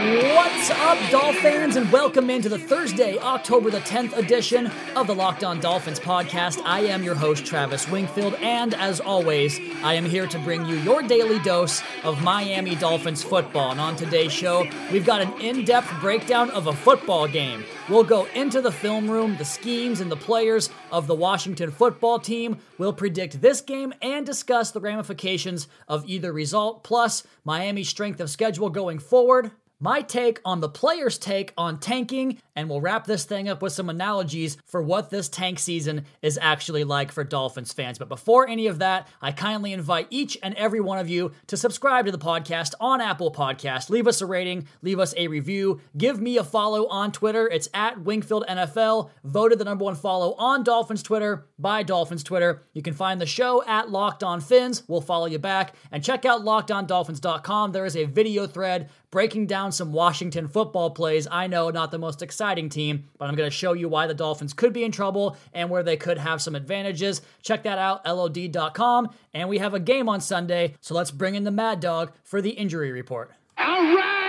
What's up, Dolphins, and welcome into the Thursday, October the 10th edition of the Locked On Dolphins podcast. I am your host, Travis Wingfield, and as always, I am here to bring you your daily dose of Miami Dolphins football. And on today's show, we've got an in depth breakdown of a football game. We'll go into the film room, the schemes, and the players of the Washington football team. We'll predict this game and discuss the ramifications of either result, plus Miami's strength of schedule going forward my take on the players' take on tanking, and we'll wrap this thing up with some analogies for what this tank season is actually like for Dolphins fans. But before any of that, I kindly invite each and every one of you to subscribe to the podcast on Apple Podcast. Leave us a rating, leave us a review, give me a follow on Twitter. It's at Wingfield NFL, voted the number one follow on Dolphins Twitter by Dolphins Twitter. You can find the show at Locked On Phins. We'll follow you back and check out lockedondolphins.com. There is a video thread breaking down some Washington football plays. I know not the most exciting team, but I'm going to show you why the Dolphins could be in trouble and where they could have some advantages. Check that out, LOD.com. And we have a game on Sunday, so let's bring in the Mad Dog for the injury report. All right!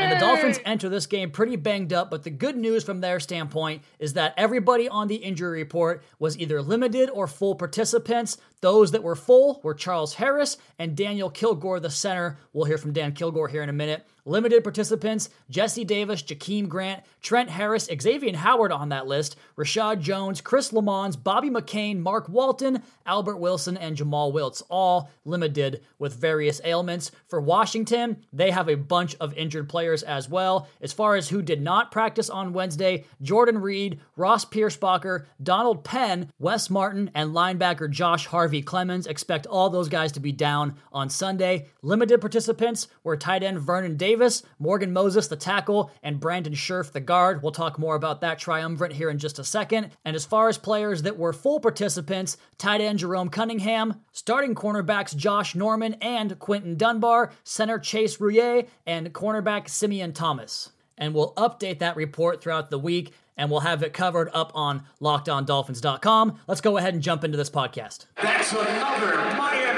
And the Dolphins enter this game pretty banged up, but the good news from their standpoint is that everybody on the injury report was either limited or full participants. Those that were full were Charles Harris and Daniel Kilgore, the center. We'll hear from Dan Kilgore here in a minute. Limited participants Jesse Davis, Jakeem Grant, Trent Harris, Xavier Howard on that list, Reshad Jones, Chris Lammons, Bobby McCain, Mark Walton, Albert Wilson, and Jomal Wiltz, all limited with various ailments. For Washington, they have a bunch of injured players as well. As far as who did not practice on Wednesday, Jordan Reed, Ross Pierschbacher, Donald Penn, Wes Martin, and linebacker Josh Harvey Clemons. Expect all those guys to be down on Sunday. Limited participants were tight end Vernon Davis. Davis, Morgan Moses, the tackle, and Brandon Scherff, the guard. We'll talk more about that triumvirate here in just a second. And as far as players that were full participants, tight end Jerome Cunningham, starting cornerbacks Josh Norman and Quinton Dunbar, center Chase Roullier, and cornerback Simeon Thomas. And we'll update that report throughout the week and we'll have it covered up on lockedondolphins.com. Let's go ahead and jump into this podcast. That's another Miami.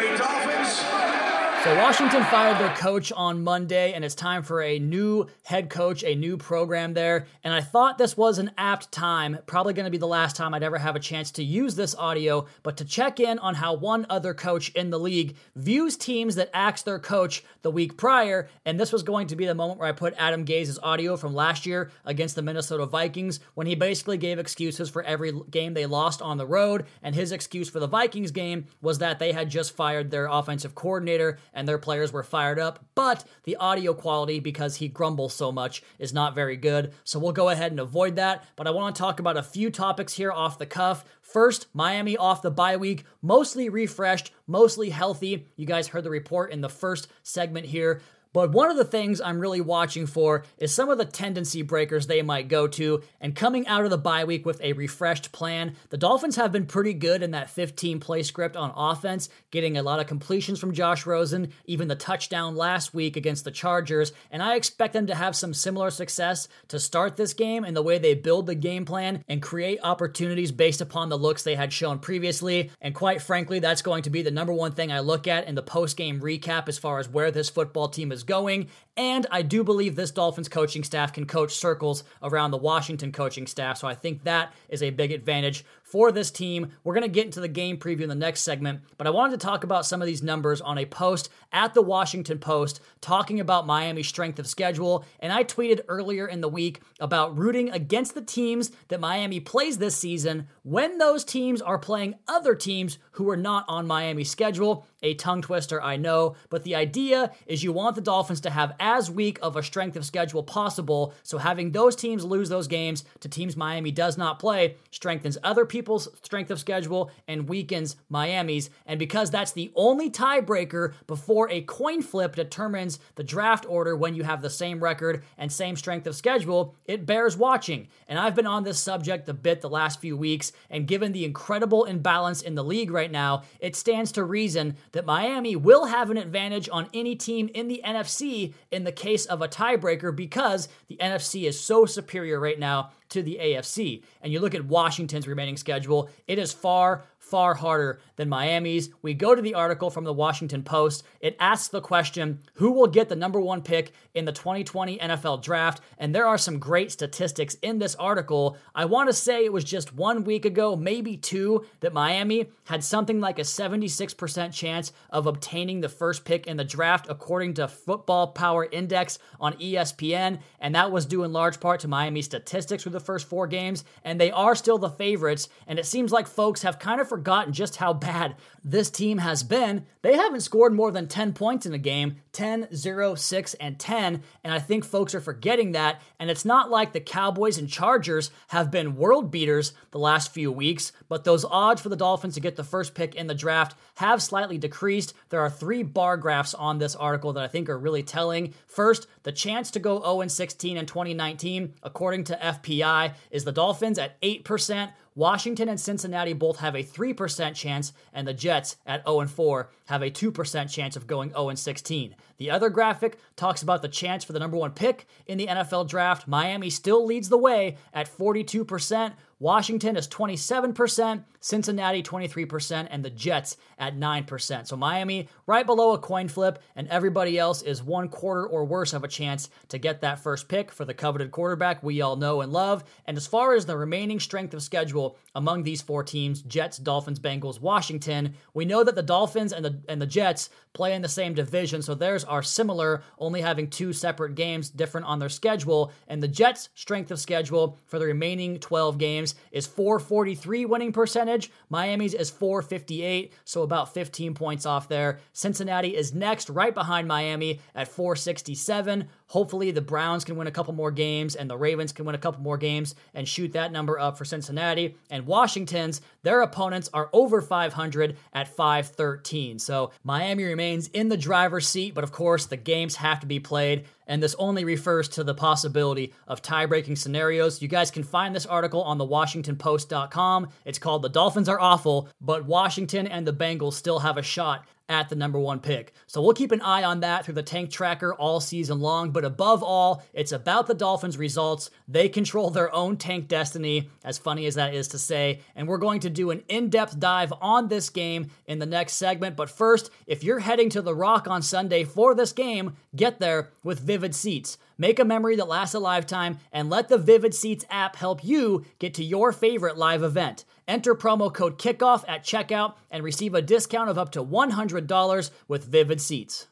So, Washington fired their coach on Monday, and it's time for a new head coach, a new program there. And I thought this was an apt time, probably going to be the last time I'd ever have a chance to use this audio, but to check in on how one other coach in the league views teams that axed their coach the week prior. And this was going to be the moment where I put Adam Gase's audio from last year against the Minnesota Vikings when he basically gave excuses for every game they lost on the road. And his excuse for the Vikings game was that they had just fired their offensive coordinator and their players were fired up, but the audio quality, because he grumbles so much, is not very good. So we'll go ahead and avoid that. But I want to talk about a few topics here off the cuff. First, Miami off the bye week, mostly refreshed, mostly healthy. You guys heard the report in the first segment here. But one of the things I'm really watching for is some of the tendency breakers they might go to. And coming out of the bye week with a refreshed plan, the Dolphins have been pretty good in that 15 play script on offense, getting a lot of completions from Josh Rosen, even the touchdown last week against the Chargers. And I expect them to have some similar success to start this game in the way they build the game plan and create opportunities based upon the looks they had shown previously. And quite frankly, that's going to be the number one thing I look at in the post game recap as far as where this football team is going. And I do believe this Dolphins coaching staff can coach circles around the Washington coaching staff. So I think that is a big advantage for this team. We're going to get into the game preview in the next segment, but I wanted to talk about some of these numbers on a post at the Washington Post talking about Miami's strength of schedule. And I tweeted earlier in the week about rooting against the teams that Miami plays this season when those teams are playing other teams who are not on Miami's schedule. A tongue twister, I know, but the idea is you want the Dolphins to have as weak of a strength of schedule possible. So having those teams lose those games to teams Miami does not play strengthens other people's strength of schedule and weakens Miami's. And because that's the only tiebreaker before a coin flip determines the draft order when you have the same record and same strength of schedule, it bears watching. And I've been on this subject a bit the last few weeks, and given the incredible imbalance in the league right now, it stands to reason that Miami will have an advantage on any team in the NFC in the case of a tiebreaker because the NFC is so superior right now to the AFC. And you look at Washington's remaining schedule, it is far, far harder than Miami's. We go to the article from the Washington Post. It asks the question who will get the number one pick in the 2020 NFL draft? And there are some great statistics in this article. I want to say it was just one week ago, maybe two, that Miami had something like a 76% chance of obtaining the first pick in the draft, according to Football Power Index on ESPN. And that was due in large part to Miami's statistics through the first four games. And they are still the favorites. And it seems like folks have kind of forgotten just how bad this team has been. They haven't scored more than 10 points in a game 10, 0, 6, and 10. And I think folks are forgetting that. And it's not like the Cowboys and Chargers have been world beaters the last few weeks, but those odds for the Dolphins to get the first pick in the draft have slightly decreased. There are three bar graphs on this article that I think are really telling. First, the chance to go 0 16 in 2019, according to FPI, is the Dolphins at 8%. Washington and Cincinnati both have a 3% chance, and the Jets at 0 4 have a 2% chance of going 0 16. The other graphic talks about the chance for the number one pick in the NFL draft. Miami still leads the way at 42%. Washington is 27%, Cincinnati 23%, and the Jets at 9%. So Miami right below a coin flip, and everybody else is one quarter or worse of a chance to get that first pick for the coveted quarterback we all know and love. And as far as the remaining strength of schedule among these four teams, Jets, Dolphins, Bengals, Washington, we know that the Dolphins and the and the Jets play in the same division, so theirs are similar, only having two separate games different on their schedule. And the Jets' strength of schedule for the remaining 12 games is 443 winning percentage. Miami's is 458, so about 15 points off there. Cincinnati is next, right behind Miami at 467. Hopefully, the Browns can win a couple more games and the Ravens can win a couple more games and shoot that number up for Cincinnati. And Washington's, their opponents are over 500 at 513. So Miami remains in the driver's seat, but of course, the games have to be played and this only refers to the possibility of tie breaking scenarios. You guys can find this article on the WashingtonPost.com. It's called The Dolphins Are Awful, but Washington and the Bengals still have a shot at the number one pick. So we'll keep an eye on that through the tank tracker all season long. But above all, it's about the Dolphins' results. They control their own tank destiny, as funny as that is to say. And we're going to do an in depth dive on this game in the next segment. But first, if you're heading to The Rock on Sunday for this game, get there with Vivid Seats. Make a memory that lasts a lifetime and let the Vivid Seats app help you get to your favorite live event. Enter promo code KICKOFF at checkout and receive a discount of up to $100 with Vivid Seats.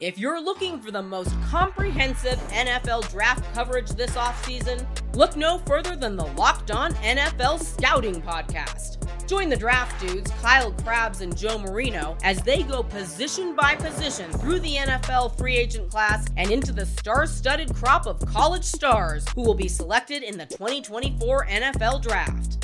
If you're looking for the most comprehensive NFL draft coverage this offseason, look no further than the Locked On NFL Scouting Podcast. Join the draft dudes, Kyle Crabbs and Joe Marino, as they go position by position through the NFL free agent class and into the star studded crop of college stars who will be selected in the 2024 NFL Draft.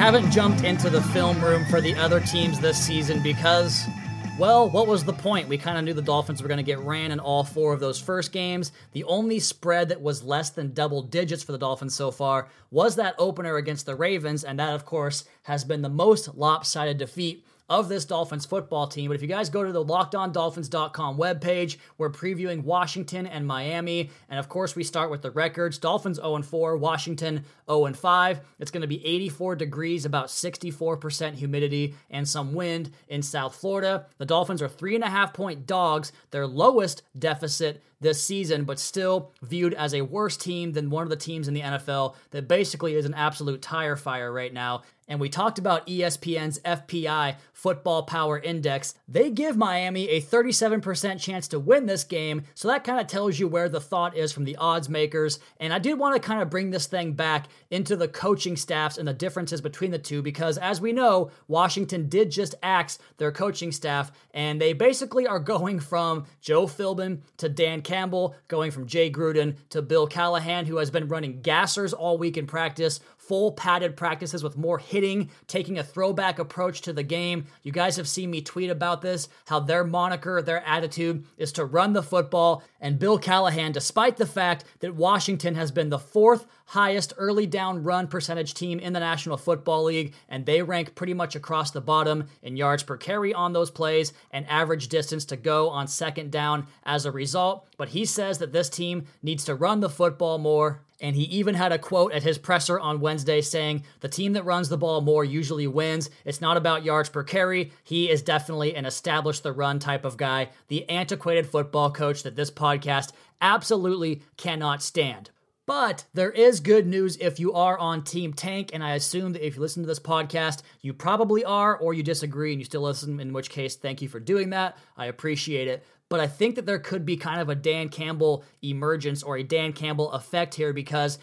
Haven't jumped into the film room for the other teams this season because, well, what was the point? We kind of knew the Dolphins were going to get ran in all four of those first games. The only spread that was less than double digits for the Dolphins so far was that opener against the Ravens, and that, of course, has been the most lopsided defeat of this Dolphins football team. But if you guys go to the lockedondolphins.com webpage, we're previewing Washington and Miami. And of course, we start with the records Dolphins 0 4, Washington 0 5. It's going to be 84 degrees, about 64% humidity, and some wind in South Florida. The Dolphins are three and a half point dogs, their lowest deficit this season, but still viewed as a worse team than one of the teams in the NFL that basically is an absolute tire fire right now. And we talked about ESPN's FPI Football Power Index. They give Miami a 37% chance to win this game, so that kind of tells you where the thought is from the odds makers. And I did want to kind of bring this thing back into the coaching staffs and the differences between the two because, as we know, Washington did just axe their coaching staff, and they basically are going from Joe Philbin to Dan Campbell, going from Jay Gruden to Bill Callahan, who has been running gassers all week in practice, full padded practices with more hitting, taking a throwback approach to the game. You guys have seen me tweet about this, how their moniker, their attitude is to run the football. And Bill Callahan, despite the fact that Washington has been the fourth highest early down run percentage team in the National Football League, and they rank pretty much across the bottom in yards per carry on those plays and average distance to go on second down as a result. But he says that this team needs to run the football more and he even had a quote at his presser on Wednesday saying, The team that runs the ball more usually wins. It's not about yards per carry. He is definitely an establish the run type of guy, the antiquated football coach that this podcast absolutely cannot stand. But there is good news if you are on Team Tank, and I assume that if you listen to this podcast, you probably are, or you disagree and you still listen, in which case, thank you for doing that. I appreciate it but I think that there could be kind of a Dan Campbell emergence or a Dan Campbell effect here because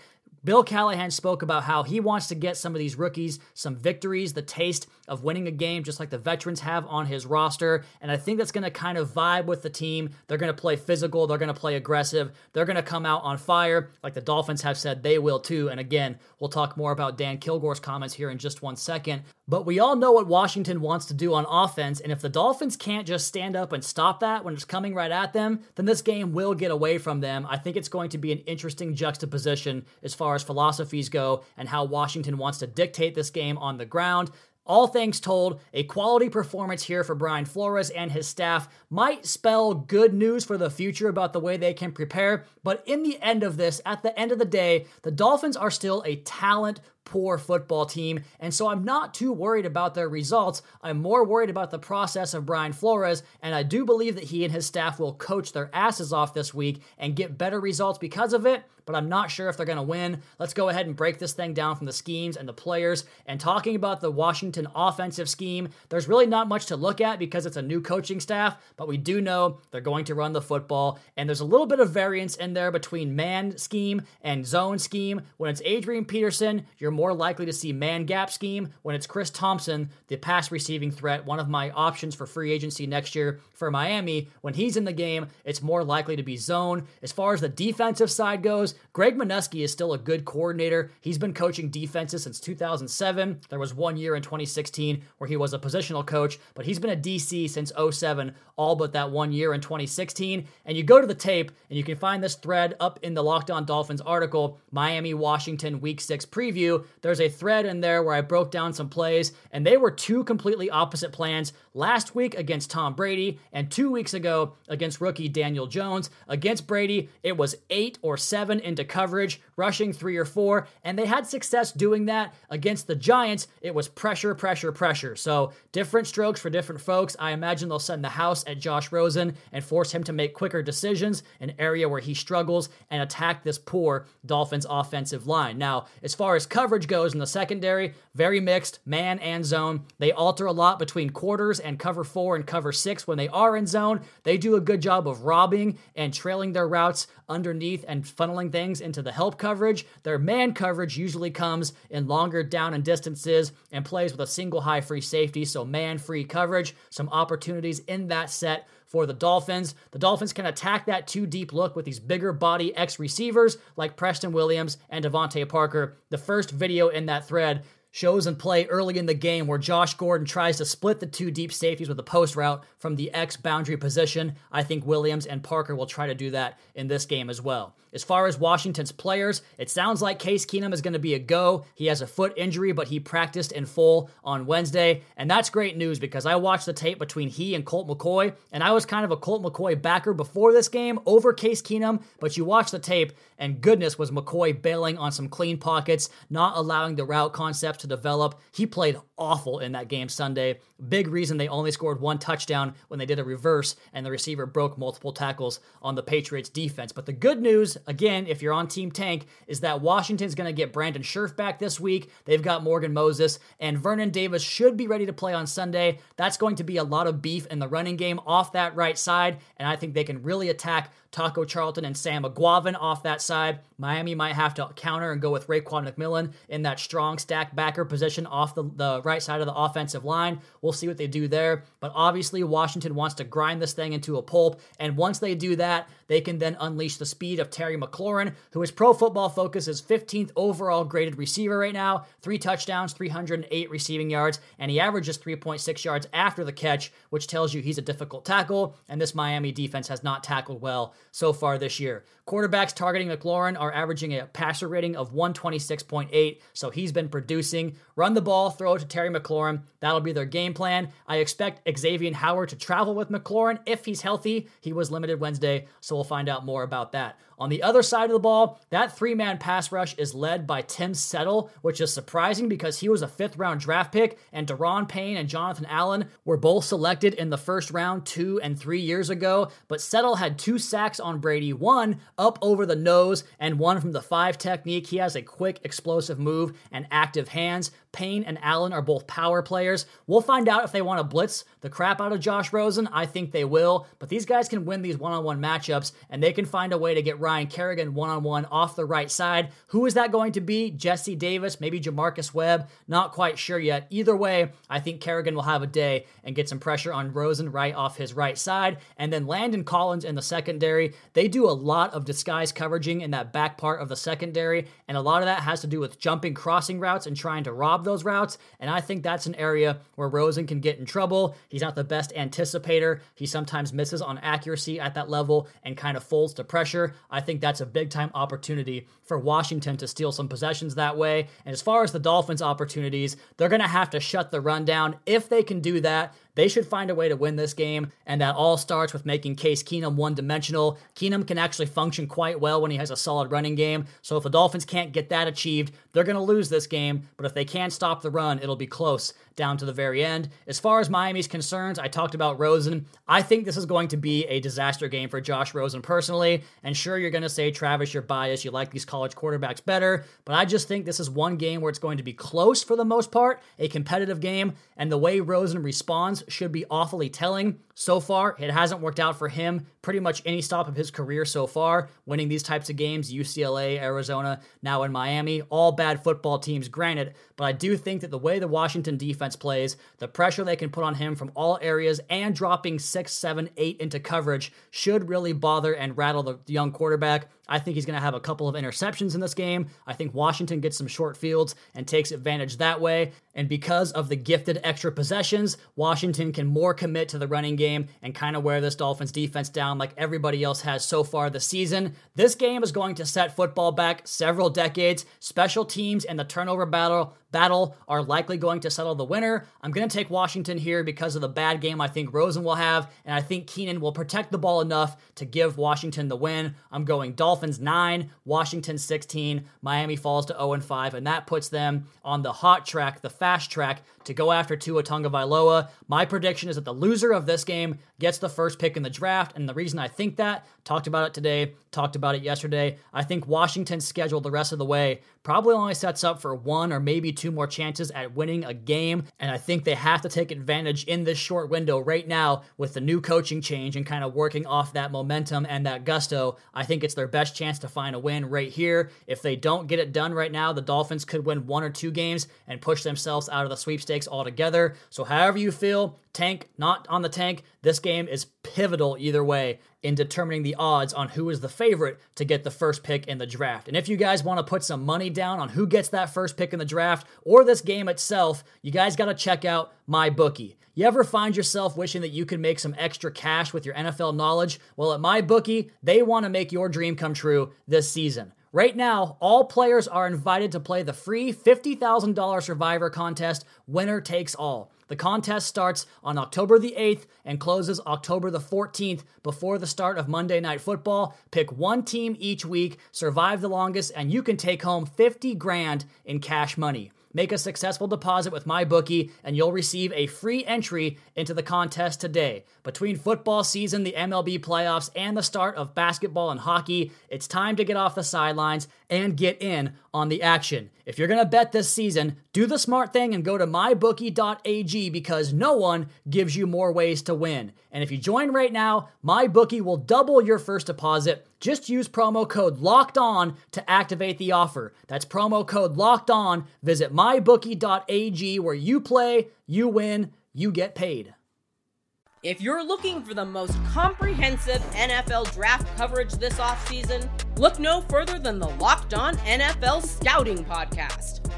Bill Callahan spoke about how he wants to get some of these rookies some victories, the taste of winning a game, just like the veterans have on his roster. And I think that's going to kind of vibe with the team. They're going to play physical, they're going to play aggressive, they're going to come out on fire, like the Dolphins have said they will too. And again, we'll talk more about Dan Kilgore's comments here in just one second. But we all know what Washington wants to do on offense, and if the Dolphins can't just stand up and stop that when it's coming right at them, then this game will get away from them. I think it's going to be an interesting juxtaposition as far philosophies go and how Washington wants to dictate this game on the ground. All things told, a quality performance here for Brian Flores and his staff might spell good news for the future about the way they can prepare. But in the end of this, at the end of the day, the Dolphins are still a talent poor football team, and so I'm not too worried about their results. I'm more worried about the process of Brian Flores, and I do believe that he and his staff will coach their asses off this week and get better results because of it, but I'm not sure if they're going to win. Let's go ahead and break this thing down from the schemes and the players. And talking about the Washington offensive scheme, there's really not much to look at because it's a new coaching staff, but we do know they're going to run the football, and there's a little bit of variance in there between man scheme and zone scheme. When it's Adrian Peterson, you're more likely to see man gap scheme. When it's Chris Thompson, the pass receiving threat, one of my options for free agency next year for Miami, when he's in the game, it's more likely to be zone. As far as the defensive side goes, Greg Manusky is still a good coordinator. He's been coaching defenses since 2007. There was one year in 2016 where he was a positional coach, but he's been a DC since 07, all but that one year in 2016. And you go to the tape and you can find this thread up in the Locked On Dolphins article, Miami Washington Week 6 preview. There's a thread in there where I broke down some plays, and they were two completely opposite plans last week against Tom Brady and two weeks ago against rookie Daniel Jones. Against Brady, it was eight or seven into coverage, rushing three or four, and they had success doing that. Against the Giants, it was pressure, pressure, pressure. So different strokes for different folks. I imagine they'll send the house at Josh Rosen and force him to make quicker decisions, an area where he struggles, and attack this poor Dolphins offensive line. Now, as far as coverage, coverage goes in the secondary, very mixed, man and zone. They alter a lot between quarters and cover four and cover six when they are in zone. They do a good job of robbing and trailing their routes underneath and funneling things into the help coverage. Their man coverage usually comes in longer down and distances and plays with a single high free safety, so man free coverage. Some opportunities in that set for the Dolphins. The Dolphins can attack that two deep look with these bigger body X receivers like Preston Williams and DeVante Parker. The first video in that thread shows and play early in the game where Josh Gordon tries to split the two deep safeties with a post route from the X boundary position. I think Williams and Parker will try to do that in this game as well. As far as Washington's players, it sounds like Case Keenum is going to be a go. He has a foot injury, but he practiced in full on Wednesday. And that's great news because I watched the tape between he and Colt McCoy, and I was kind of a Colt McCoy backer before this game over Case Keenum. But you watch the tape, and goodness was McCoy bailing on some clean pockets, not allowing the route concepts to develop. He played awful in that game Sunday. Big reason they only scored one touchdown when they did a reverse and the receiver broke multiple tackles on the Patriots defense. But the good news, again, if you're on Team Tank, is that Washington's going to get Brandon Scherff back this week. They've got Morgan Moses and Vernon Davis should be ready to play on Sunday. That's going to be a lot of beef in the running game off that right side, and I think they can really attack Taco Charlton and Sam Eguavoen off that side. Miami might have to counter and go with Raekwon McMillan in that strong stack backer position off the, the right side of the offensive line. We'll see what they do there. But obviously, Washington wants to grind this thing into a pulp. And once they do that, they can then unleash the speed of Terry McLaurin, who is pro football focus is 15th overall graded receiver right now, three touchdowns, 308 receiving yards, and he averages 3.6 yards after the catch, which tells you he's a difficult tackle. And this Miami defense has not tackled well so far this year. Quarterbacks targeting McLaurin are averaging a passer rating of 126.8, so he's been producing. Run the ball, throw it to Terry McLaurin. That'll be their game plan. I expect Xavier Howard to travel with McLaurin if he's healthy. He was limited Wednesday, so we'll find out more about that. On the other side of the ball, that three man pass rush is led by Tim Settle, which is surprising because he was a fifth round draft pick, and Daron Payne and Jonathan Allen were both selected in the first round two and three years ago. But Settle had two sacks on Brady, one up over the nose, and one from the five technique. He has a quick, explosive move and active hands. Payne and Allen are both power players. We'll find out if they want to blitz the crap out of Josh Rosen. I think they will, but these guys can win these one on one matchups and they can find a way to get Ryan Kerrigan one on one off the right side. Who is that going to be? Jesse Davis, maybe J'Marcus Webb? Not quite sure yet. Either way, I think Kerrigan will have a day and get some pressure on Rosen right off his right side. And then Landon Collins in the secondary. They do a lot of disguise coveraging in that back part of the secondary, and a lot of that has to do with jumping crossing routes and trying to rob those routes. And I think that's an area where Rosen can get in trouble. He's not the best anticipator. He sometimes misses on accuracy at that level and kind of folds to pressure. Think that's a big time opportunity for Washington to steal some possessions that way. And as far as the Dolphins' opportunities, they're going to have to shut the run down. If they can do that, they should find a way to win this game, and that all starts with making Case Keenum one dimensional. Keenum can actually function quite well when he has a solid running game, so if the Dolphins can't get that achieved, they're going to lose this game, but if they can stop the run, it'll be close down to the very end. As far as Miami's concerns, I talked about Rosen. I think this is going to be a disaster game for Josh Rosen personally, and sure, you're going to say, Travis, you're biased, you like these college quarterbacks better, but I just think this is one game where it's going to be close for the most part, a competitive game, and the way Rosen responds should be awfully telling. So far, it hasn't worked out for him pretty much any stop of his career so far, winning these types of games UCLA, Arizona, now in Miami. All bad football teams, granted, but I do think that the way the Washington defense plays, the pressure they can put on him from all areas, and dropping six, seven, eight into coverage should really bother and rattle the young quarterback. I think he's going to have a couple of interceptions in this game. I think Washington gets some short fields and takes advantage that way. And because of the gifted extra possessions, Washington can more commit to the running game and kind of wear this Dolphins defense down like everybody else has so far this season. This game is going to set football back several decades. Special teams and the turnover battle battle are likely going to settle the winner. I'm going to take Washington here because of the bad game I think Rosen will have, and I think Keenum will protect the ball enough to give Washington the win. I'm going Dolphins 9, Washington 16. Miami falls to 0 5, and that puts them on the hot track, the fast track to go after Tua Tagovailoa. My prediction is that the loser of this game gets the first pick in the draft. And the reason I think that, talked about it today, talked about it yesterday. I think Washington's schedule the rest of the way probably only sets up for one or maybe two more chances at winning a game. And I think they have to take advantage in this short window right now with the new coaching change and kind of working off that momentum and that gusto. I think it's their best chance to find a win right here. If they don't get it done right now, the Dolphins could win one or two games and push themselves out of the sweepstakes altogether. So, however you feel, tank, not on the tank, this game is pivotal either way in determining the odds on who is the favorite to get the first pick in the draft. And if you guys want to put some money down on who gets that first pick in the draft or this game itself, you guys got to check out my bookie. You ever find yourself wishing that you could make some extra cash with your NFL knowledge? Well, at my bookie, they want to make your dream come true this season. Right now, all players are invited to play the free $50,000 Survivor contest, winner takes all. The contest starts on October the 8th and closes October the 14th before the start of Monday Night Football. Pick one team each week, survive the longest, and you can take home 50 grand in cash money. Make a successful deposit with my bookie, and you'll receive a free entry into the contest today. Between football season, the MLB playoffs, and the start of basketball and hockey, it's time to get off the sidelines and get in on the action. If you're going to bet this season, do the smart thing and go to mybookie.ag because no one gives you more ways to win. And if you join right now, MyBookie will double your first deposit. Just use promo code LOCKED ON to activate the offer. That's promo code LOCKED ON. Visit mybookie.ag where you play, you win, you get paid. If you're looking for the most comprehensive NFL draft coverage this offseason, look no further than the Locked On NFL Scouting Podcast.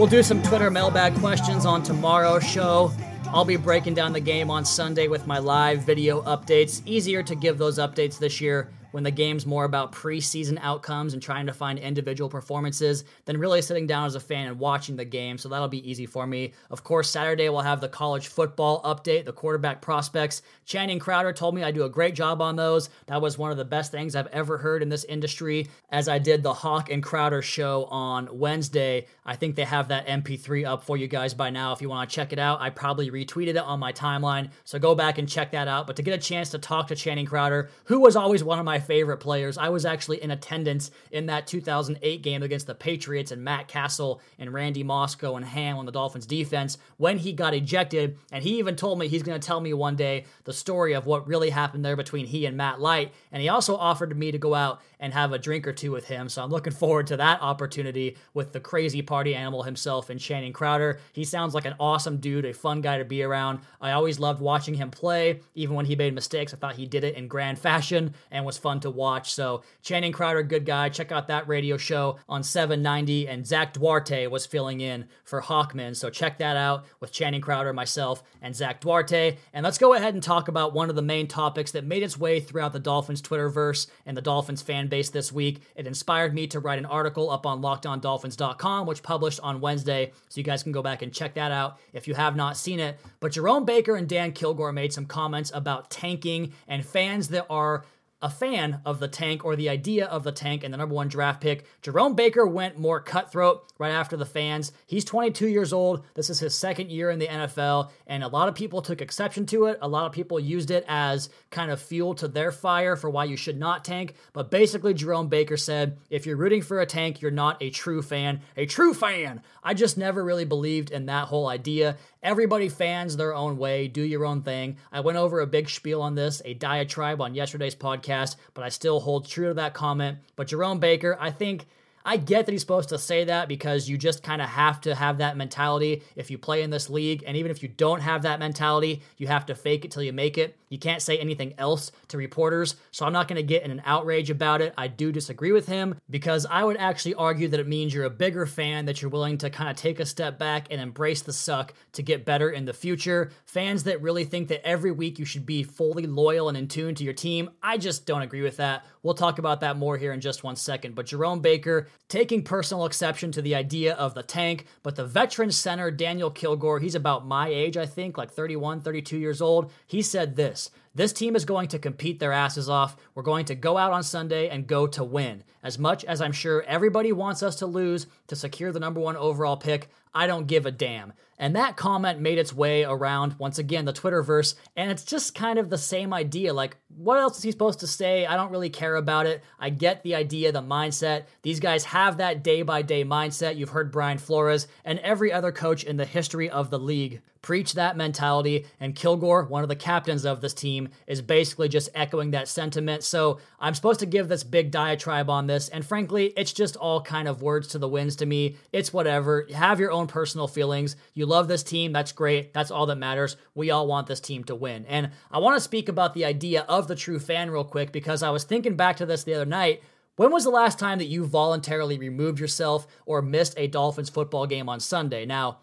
We'll do some Twitter mailbag questions on tomorrow's show. I'll be breaking down the game on Sunday with my live video updates. Easier to give those updates this year when the game's more about preseason outcomes and trying to find individual performances than really sitting down as a fan and watching the game. So that'll be easy for me. Of course, Saturday we'll have the college football update, the quarterback prospects. Channing Crowder told me I do a great job on those. That was one of the best things I've ever heard in this industry. As I did the Hawk and Crowder show on Wednesday, I think they have that MP3 up for you guys by now. If you want to check it out, I probably retweeted it on my timeline. So go back and check that out. But to get a chance to talk to Channing Crowder, who was always one of my favorite players. I was actually in attendance in that 2008 game against the Patriots and Matt Cassel and Randy Mosko and Ham on the Dolphins defense when he got ejected. And he even told me he's going to tell me one day the story of what really happened there between he and Matt Light. And he also offered me to go out and have a drink or two with him. So I'm looking forward to that opportunity with the crazy party animal himself and Channing Crowder. He sounds like an awesome dude, a fun guy to be around. I always loved watching him play. Even when he made mistakes, I thought he did it in grand fashion and was fun to watch. So Channing Crowder, good guy. Check out that radio show on 790. And Zach Duarte was filling in for Hawkman. So check that out with Channing Crowder, myself, and Zach Duarte. And let's go ahead and talk about one of the main topics that made its way throughout the Dolphins Twitterverse and the Dolphins fan base this week. It inspired me to write an article up on lockedondolphins.com, which published on Wednesday. So you guys can go back and check that out if you have not seen it. But Jerome Baker and Dan Kilgore made some comments about tanking and fans that are a fan of the tank or the idea of the tank and the number one draft pick. Jerome Baker went more cutthroat right after the fans. He's 22 years old. This is his second year in the NFL, and a lot of people took exception to it. A lot of people used it as kind of fuel to their fire for why you should not tank. But basically, Jerome Baker said if you're rooting for a tank, you're not a true fan. A true fan! I just never really believed in that whole idea. Everybody fans their own way, do your own thing. I went over a big spiel on this, a diatribe on yesterday's podcast, but I still hold true to that comment. But Jerome Baker, I think I get that he's supposed to say that because you just kind of have to have that mentality if you play in this league. And even if you don't have that mentality, you have to fake it till you make it. You can't say anything else to reporters. So I'm not going to get in an outrage about it. I do disagree with him because I would actually argue that it means you're a bigger fan, that you're willing to kind of take a step back and embrace the suck to get better in the future. Fans that really think that every week you should be fully loyal and in tune to your team, I just don't agree with that. We'll talk about that more here in just one second. But Jerome Baker taking personal exception to the idea of the tank, but the veteran center, Daniel Kilgore, he's about my age, I think, like 31, 32 years old. He said this this team is going to compete their asses off. We're going to go out on Sunday and go to win. As much as I'm sure everybody wants us to lose to secure the number one overall pick, I don't give a damn. And that comment made its way around, once again, the Twitterverse, and it's just kind of the same idea. Like, what else is he supposed to say? I don't really care about it. I get the idea, the mindset. These guys have that day by day mindset. You've heard Brian Flores and every other coach in the history of the league preach that mentality. And Kilgore, one of the captains of this team, is basically just echoing that sentiment. So I'm supposed to give this big diatribe on this. And frankly, it's just all kind of words to the winds to me. It's whatever. Have your own personal feelings. You love this team. That's great. That's all that matters. We all want this team to win. And I want to speak about the idea of the true fan real quick because I was thinking back to this the other night. When was the last time that you voluntarily removed yourself or missed a Dolphins football game on Sunday? Now,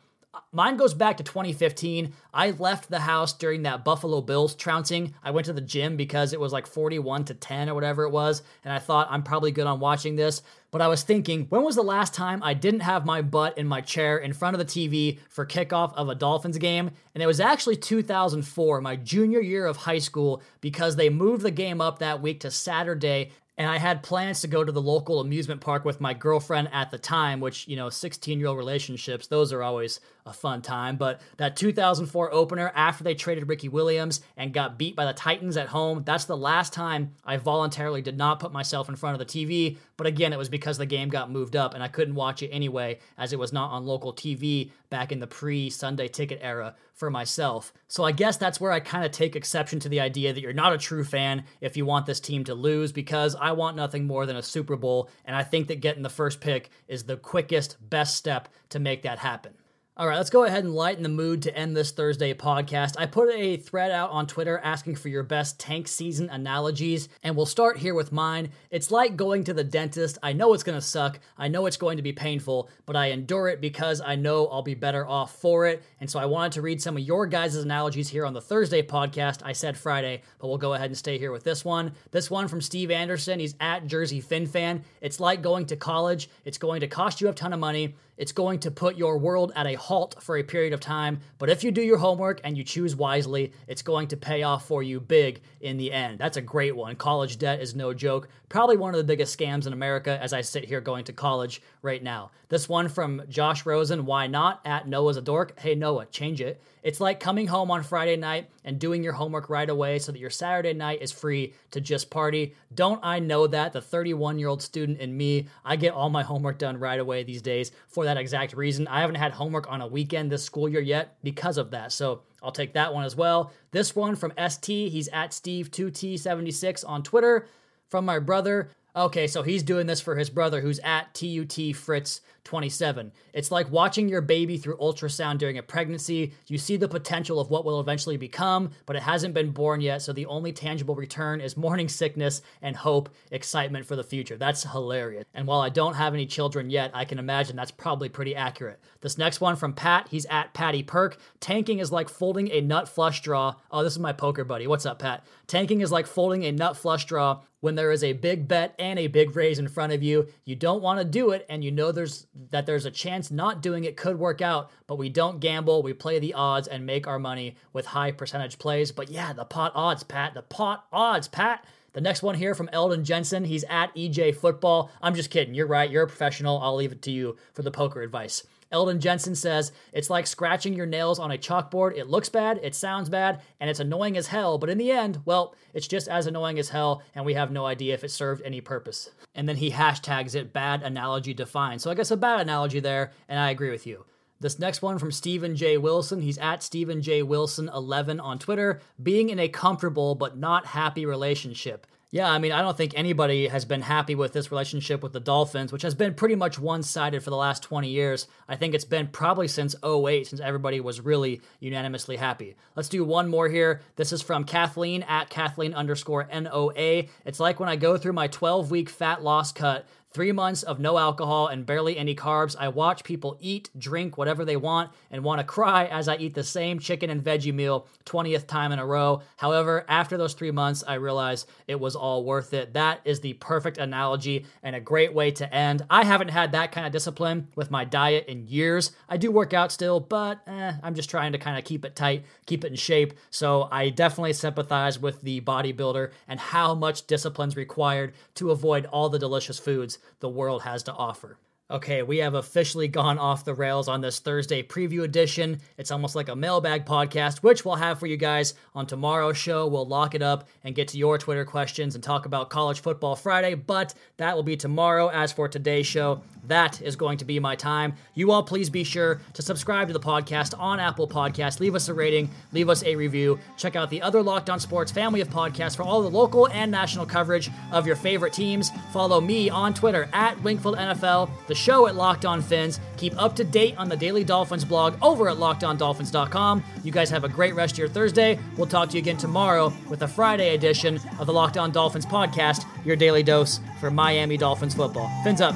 mine goes back to 2015. I left the house during that Buffalo Bills trouncing. I went to the gym because it was like 41 to 10 or whatever it was, and I thought I'm probably good on watching this. But I was thinking, when was the last time I didn't have my butt in my chair in front of the TV for kickoff of a Dolphins game? And it was actually 2004, my junior year of high school, because they moved the game up that week to Saturday and I had plans to go to the local amusement park with my girlfriend at the time, which, you know, 16 year old relationships, those are always a fun time. But that 2004 opener, after they traded Ricky Williams and got beat by the Titans at home, that's the last time I voluntarily did not put myself in front of the TV. But again, it was because the game got moved up and I couldn't watch it anyway, as it was not on local TV back in the pre Sunday ticket era for myself. So I guess that's where I kind of take exception to the idea that you're not a true fan if you want this team to lose, because I want nothing more than a Super Bowl, and I think that getting the first pick is the quickest, best step to make that happen. All right, let's go ahead and lighten the mood to end this Thursday podcast. I put a thread out on Twitter asking for your best tank season analogies, and we'll start here with mine. It's like going to the dentist. I know it's going to suck, I know it's going to be painful, but I endure it because I know I'll be better off for it. And so I wanted to read some of your guys' analogies here on the Thursday podcast. I said Friday, but we'll go ahead and stay here with this one. This one from Steve Anderson. He's at Jersey Fin Fan. It's like going to college, it's going to cost you a ton of money. It's going to put your world at a halt for a period of time, but if you do your homework and you choose wisely, it's going to pay off for you big in the end. That's a great one. College debt is no joke. Probably one of the biggest scams in America as I sit here going to college right now. This one from Josh Rosen, why not? At Noah's a dork. Hey, Noah, change it. It's like coming home on Friday night and doing your homework right away so that your Saturday night is free to just party. Don't I know that? The 31 year old student in me, I get all my homework done right away these days for that exact reason. I haven't had homework on a weekend this school year yet because of that. So I'll take that one as well. This one from ST, he's at Steve2T76 on Twitter. From my brother, Okay, so he's doing this for his brother who's at TUT Fritz 27. It's like watching your baby through ultrasound during a pregnancy. You see the potential of what will eventually become, but it hasn't been born yet, so the only tangible return is morning sickness and hope, excitement for the future. That's hilarious. And while I don't have any children yet, I can imagine that's probably pretty accurate. This next one from Pat, he's at Patty Perk. Tanking is like folding a nut flush draw. Oh, this is my poker buddy. What's up, Pat? Tanking is like folding a nut flush draw when there is a big bet and a big raise in front of you. You don't want to do it, and you know there's that there's a chance not doing it could work out, but we don't gamble. We play the odds and make our money with high percentage plays. But yeah, the pot odds, Pat. The pot odds, Pat. The next one here from Eldon Jensen. He's at EJ Football. I'm just kidding. You're right. You're a professional. I'll leave it to you for the poker advice. Eldon Jensen says, It's like scratching your nails on a chalkboard. It looks bad, it sounds bad, and it's annoying as hell, but in the end, well, it's just as annoying as hell, and we have no idea if it served any purpose. And then he hashtags it bad analogy defined. So I guess a bad analogy there, and I agree with you. This next one from Stephen J. Wilson. He's at Stephen J. Wilson 11 on Twitter. Being in a comfortable but not happy relationship. Yeah, I mean, I don't think anybody has been happy with this relationship with the Dolphins, which has been pretty much one sided for the last 20 years. I think it's been probably since 08, since everybody was really unanimously happy. Let's do one more here. This is from Kathleen at Kathleen underscore NOA. It's like when I go through my 12 week fat loss cut Three months of no alcohol and barely any carbs. I watch people eat, drink whatever they want, and want to cry as I eat the same chicken and veggie meal 20th time in a row. However, after those three months, I realized it was all worth it. That is the perfect analogy and a great way to end. I haven't had that kind of discipline with my diet in years. I do work out still, but eh, I'm just trying to kind of keep it tight, keep it in shape. So I definitely sympathize with the bodybuilder and how much discipline's required to avoid all the delicious foods the world has to offer. Okay, we have officially gone off the rails on this Thursday preview edition. It's almost like a mailbag podcast, which we'll have for you guys on tomorrow's show. We'll lock it up and get to your Twitter questions and talk about college football Friday, but that will be tomorrow. As for today's show, that is going to be my time. You all please be sure to subscribe to the podcast on Apple Podcasts. Leave us a rating, leave us a review. Check out the other Locked On Sports family of podcasts for all the local and national coverage of your favorite teams. Follow me on Twitter at Wingfield NFL, the show at Locked On Phins. Keep up to date on the Daily Dolphins blog over at lockedondolphins.com. You guys have a great rest of your Thursday. We'll talk to you again tomorrow with a Friday edition of the Locked On Dolphins podcast, your daily dose for Miami Dolphins football. Fins up.